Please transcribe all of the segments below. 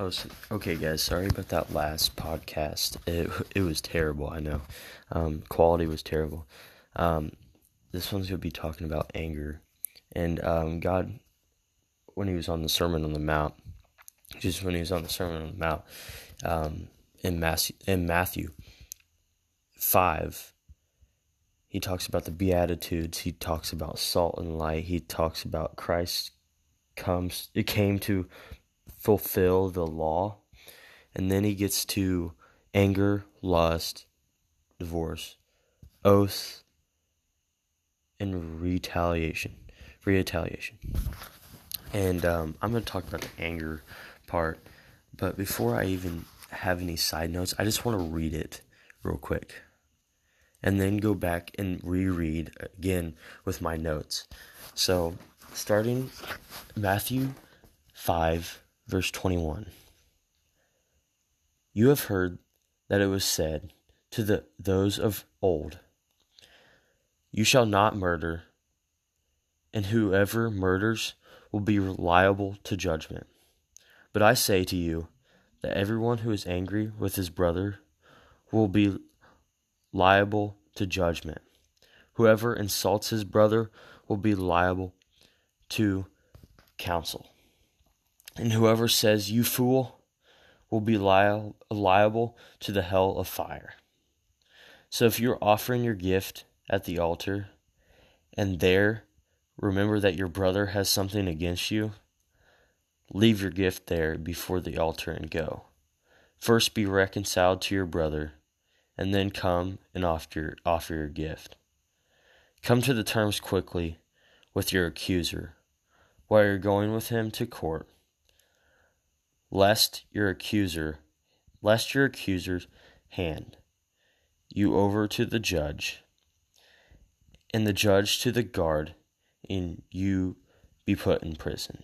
Oh, so, okay, guys. Sorry about that last podcast. It it was terrible. I know. Um, quality was terrible. Um, this one's gonna be talking about anger, and um, God, when He was on the Sermon on the Mount, just when He was on the Sermon on the Mount, um, in Matthew, in Matthew five, He talks about the Beatitudes. He talks about salt and light. He talks about Christ comes. It came to fulfill the law. And then he gets to anger, lust, divorce, oath, and retaliation. Retaliation. And um, I'm going to talk about the anger part. But before I even have any side notes, I just want to read it real quick. And then go back and reread again with my notes. So, starting Matthew 5 verse 21. You have heard that it was said to the, those of old, You shall not murder, and whoever murders will be liable to judgment. But I say to you that everyone who is angry with his brother will be liable to judgment. Whoever insults his brother will be liable to council. And whoever says, You fool, will be li- liable to the hell of fire. So if you're offering your gift at the altar, and there remember that your brother has something against you, leave your gift there before the altar and go. First be reconciled to your brother, and then come and offer, offer your gift. Come to the terms quickly with your accuser while you're going with him to court lest your accuser lest your accuser's hand you over to the judge and the judge to the guard and you be put in prison.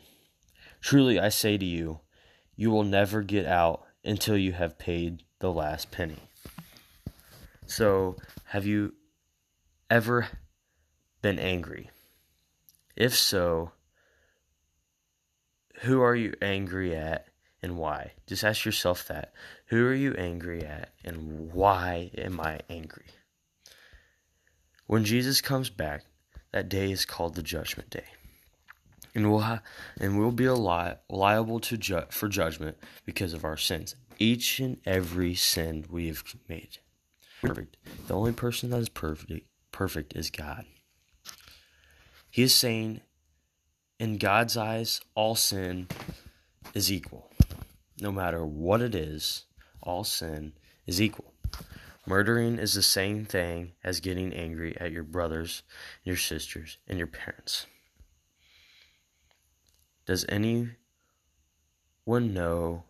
Truly i say to you you will never get out until you have paid the last penny. So have you ever been angry? If so who are you angry at and why? Just ask yourself that. Who are you angry at and why am I angry? When Jesus comes back, that day is called the judgment day. And we'll ha- and we'll be li- liable to ju- for judgment because of our sins. Each and every sin we have made. Perfect. The only person that is perfect perfect is God. He is saying in God's eyes all sin is equal no matter what it is, all sin is equal. Murdering is the same thing as getting angry at your brothers, your sisters, and your parents. Does anyone know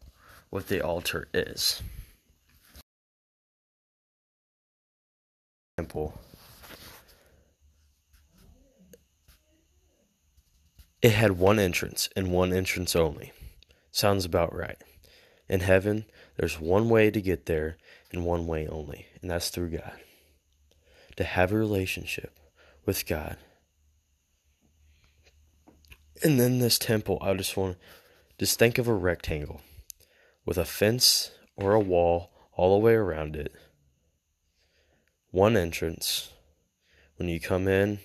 what the altar is? Example. It had one entrance and one entrance only. Sounds about right. In heaven, there's one way to get there and one way only, and that's through God. To have a relationship with God. And then this temple, I just want just think of a rectangle with a fence or a wall all the way around it. One entrance. When you come in,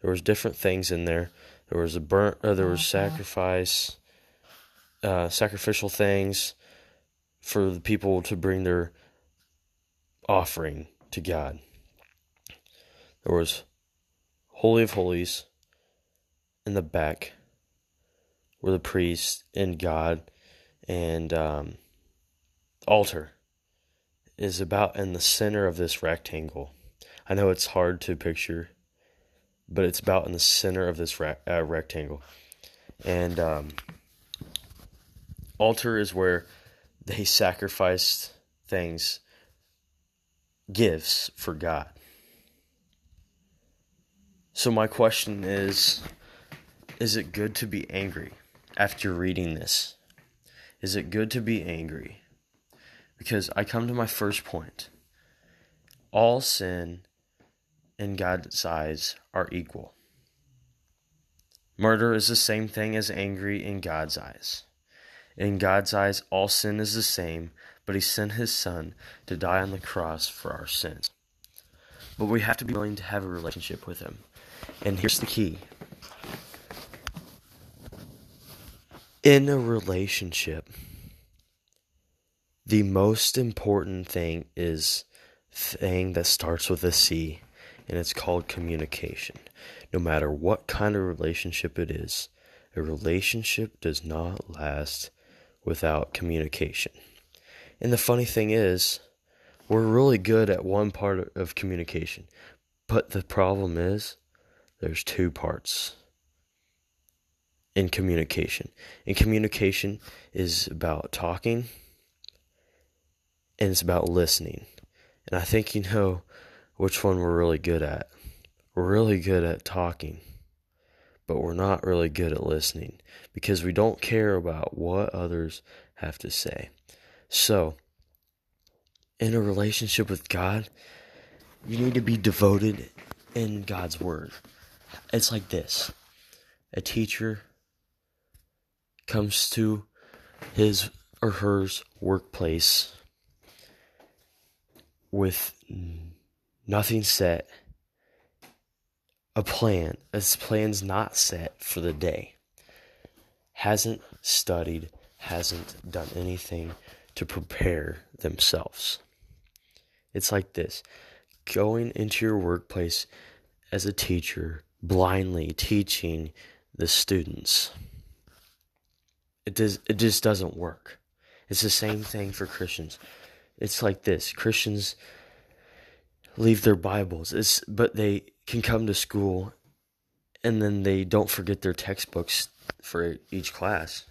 there was different things in there. There was a burnt, uh, there was sacrifice, uh, sacrificial things for the people to bring their offering to God. There was Holy of Holies in the back where the priest and God and um, altar is about in the center of this rectangle. I know it's hard to picture, but it's about in the center of this ra- uh, rectangle. And um, altar is where they sacrificed things, gifts for God. So, my question is Is it good to be angry after reading this? Is it good to be angry? Because I come to my first point. All sin in God's eyes are equal. Murder is the same thing as angry in God's eyes. In God's eyes, all sin is the same, but He sent His Son to die on the cross for our sins. But we have to be willing to have a relationship with Him. And here's the key in a relationship, the most important thing is thing that starts with a C, and it's called communication. No matter what kind of relationship it is, a relationship does not last without communication. And the funny thing is, we're really good at one part of communication, but the problem is there's two parts in communication. And communication is about talking and it's about listening. And I think you know which one we're really good at. We're really good at talking but we're not really good at listening because we don't care about what others have to say. So, in a relationship with God, you need to be devoted in God's Word. It's like this a teacher comes to his or hers workplace with nothing set a plan. This plan's not set for the day. Hasn't studied, hasn't done anything to prepare themselves. It's like this going into your workplace as a teacher, blindly teaching the students. It does it just doesn't work. It's the same thing for Christians. It's like this. Christians leave their Bibles. It's but they can come to school and then they don't forget their textbooks for each class,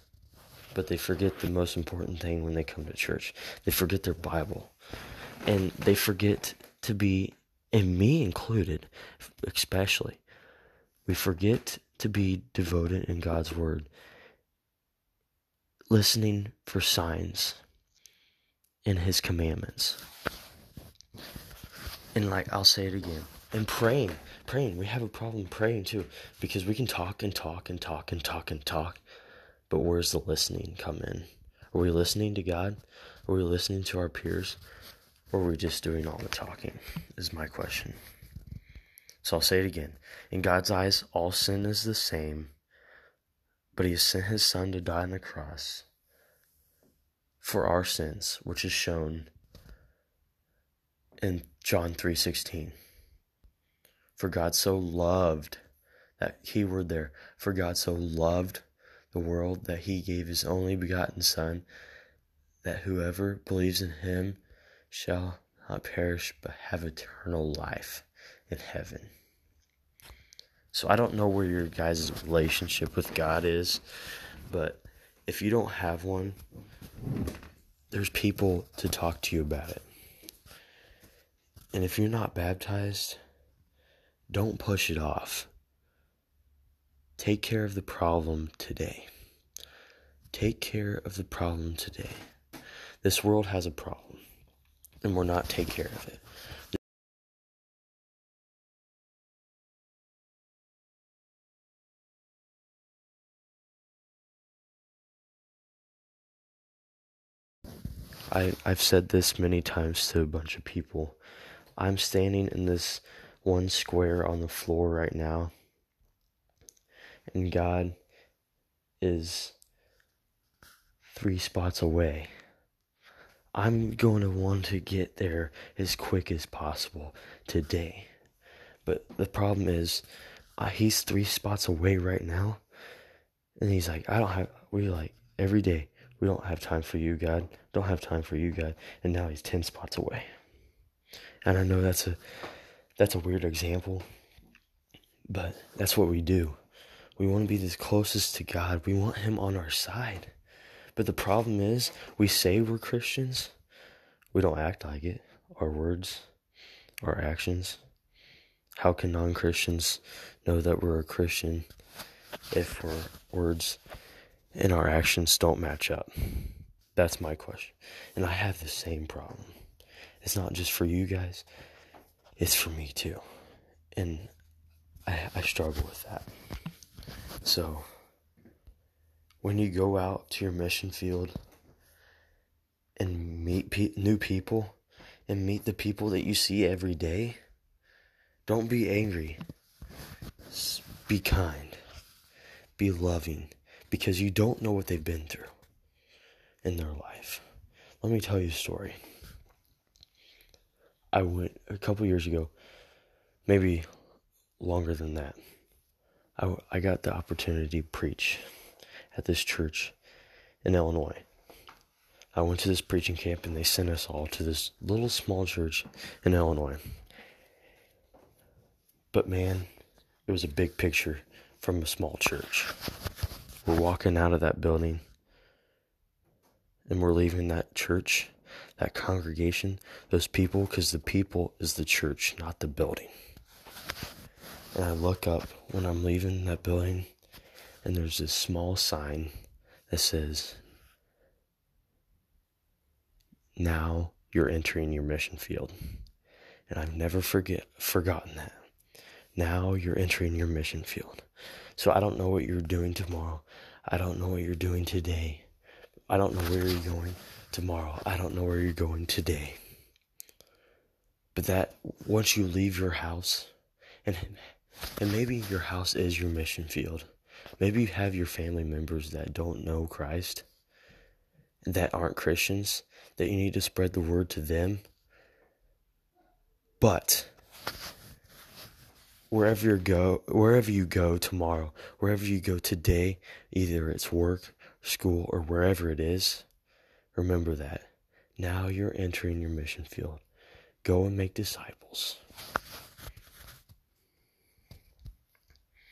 but they forget the most important thing when they come to church. They forget their Bible. And they forget to be, and me included, especially, we forget to be devoted in God's Word, listening for signs in His commandments. And like, I'll say it again, and praying praying. We have a problem praying too because we can talk and talk and talk and talk and talk, but where's the listening come in? Are we listening to God? Are we listening to our peers? Or are we just doing all the talking? Is my question. So I'll say it again. In God's eyes, all sin is the same, but He has sent His Son to die on the cross for our sins, which is shown in John 3:16. For God so loved, that keyword there, for God so loved the world that he gave his only begotten Son, that whoever believes in him shall not perish but have eternal life in heaven. So I don't know where your guys' relationship with God is, but if you don't have one, there's people to talk to you about it. And if you're not baptized, don't push it off. Take care of the problem today. Take care of the problem today. This world has a problem, and we're not taking care of it. I, I've said this many times to a bunch of people. I'm standing in this one square on the floor right now. And God is three spots away. I'm going to want to get there as quick as possible today. But the problem is, uh, he's three spots away right now. And he's like, I don't have, we like, every day, we don't have time for you, God. Don't have time for you, God. And now he's 10 spots away. And I know that's a, that's a weird example, but that's what we do. We want to be the closest to God. We want Him on our side. But the problem is, we say we're Christians, we don't act like it. Our words, our actions. How can non Christians know that we're a Christian if our words and our actions don't match up? That's my question. And I have the same problem. It's not just for you guys, it's for me too. And I, I struggle with that. So when you go out to your mission field and meet pe- new people and meet the people that you see every day, don't be angry. Be kind. Be loving because you don't know what they've been through in their life. Let me tell you a story. I went a couple years ago, maybe longer than that. I, I got the opportunity to preach at this church in Illinois. I went to this preaching camp and they sent us all to this little small church in Illinois. But man, it was a big picture from a small church. We're walking out of that building and we're leaving that church, that congregation, those people, because the people is the church, not the building. And I look up when I'm leaving that building, and there's this small sign that says, Now you're entering your mission field. And I've never forget forgotten that. Now you're entering your mission field. So I don't know what you're doing tomorrow. I don't know what you're doing today. I don't know where you're going tomorrow. I don't know where you're going today. But that once you leave your house, and and maybe your house is your mission field. Maybe you have your family members that don't know Christ, that aren't Christians, that you need to spread the word to them. But wherever you go, wherever you go tomorrow, wherever you go today, either it's work, school, or wherever it is, remember that. Now you're entering your mission field. Go and make disciples.